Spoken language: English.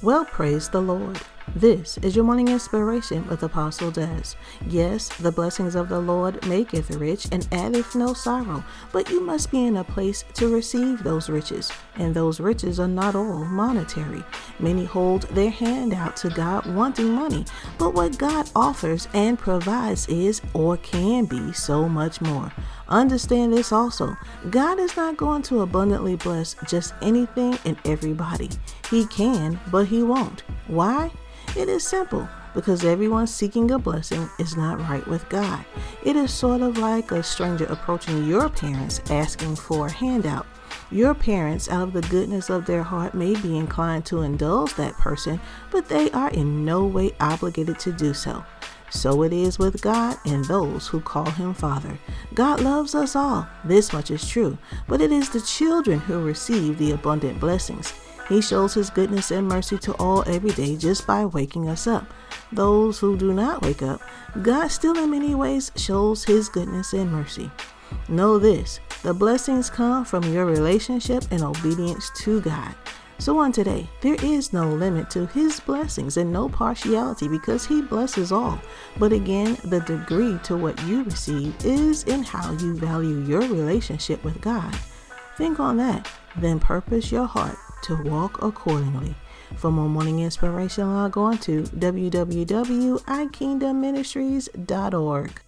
Well, praise the Lord. This is your morning inspiration with Apostle Dez. Yes, the blessings of the Lord maketh rich and addeth no sorrow, but you must be in a place to receive those riches, and those riches are not all monetary. Many hold their hand out to God wanting money, but what God offers and provides is, or can be, so much more. Understand this also God is not going to abundantly bless just anything and everybody. He can, but He won't. Why? It is simple because everyone seeking a blessing is not right with God. It is sort of like a stranger approaching your parents asking for a handout. Your parents, out of the goodness of their heart, may be inclined to indulge that person, but they are in no way obligated to do so. So it is with God and those who call him Father. God loves us all, this much is true, but it is the children who receive the abundant blessings. He shows his goodness and mercy to all every day just by waking us up. Those who do not wake up, God still in many ways shows his goodness and mercy. Know this the blessings come from your relationship and obedience to God. So, on today, there is no limit to His blessings and no partiality because He blesses all. But again, the degree to what you receive is in how you value your relationship with God. Think on that, then purpose your heart to walk accordingly. For more morning inspiration, log on to www.ikingdomministries.org.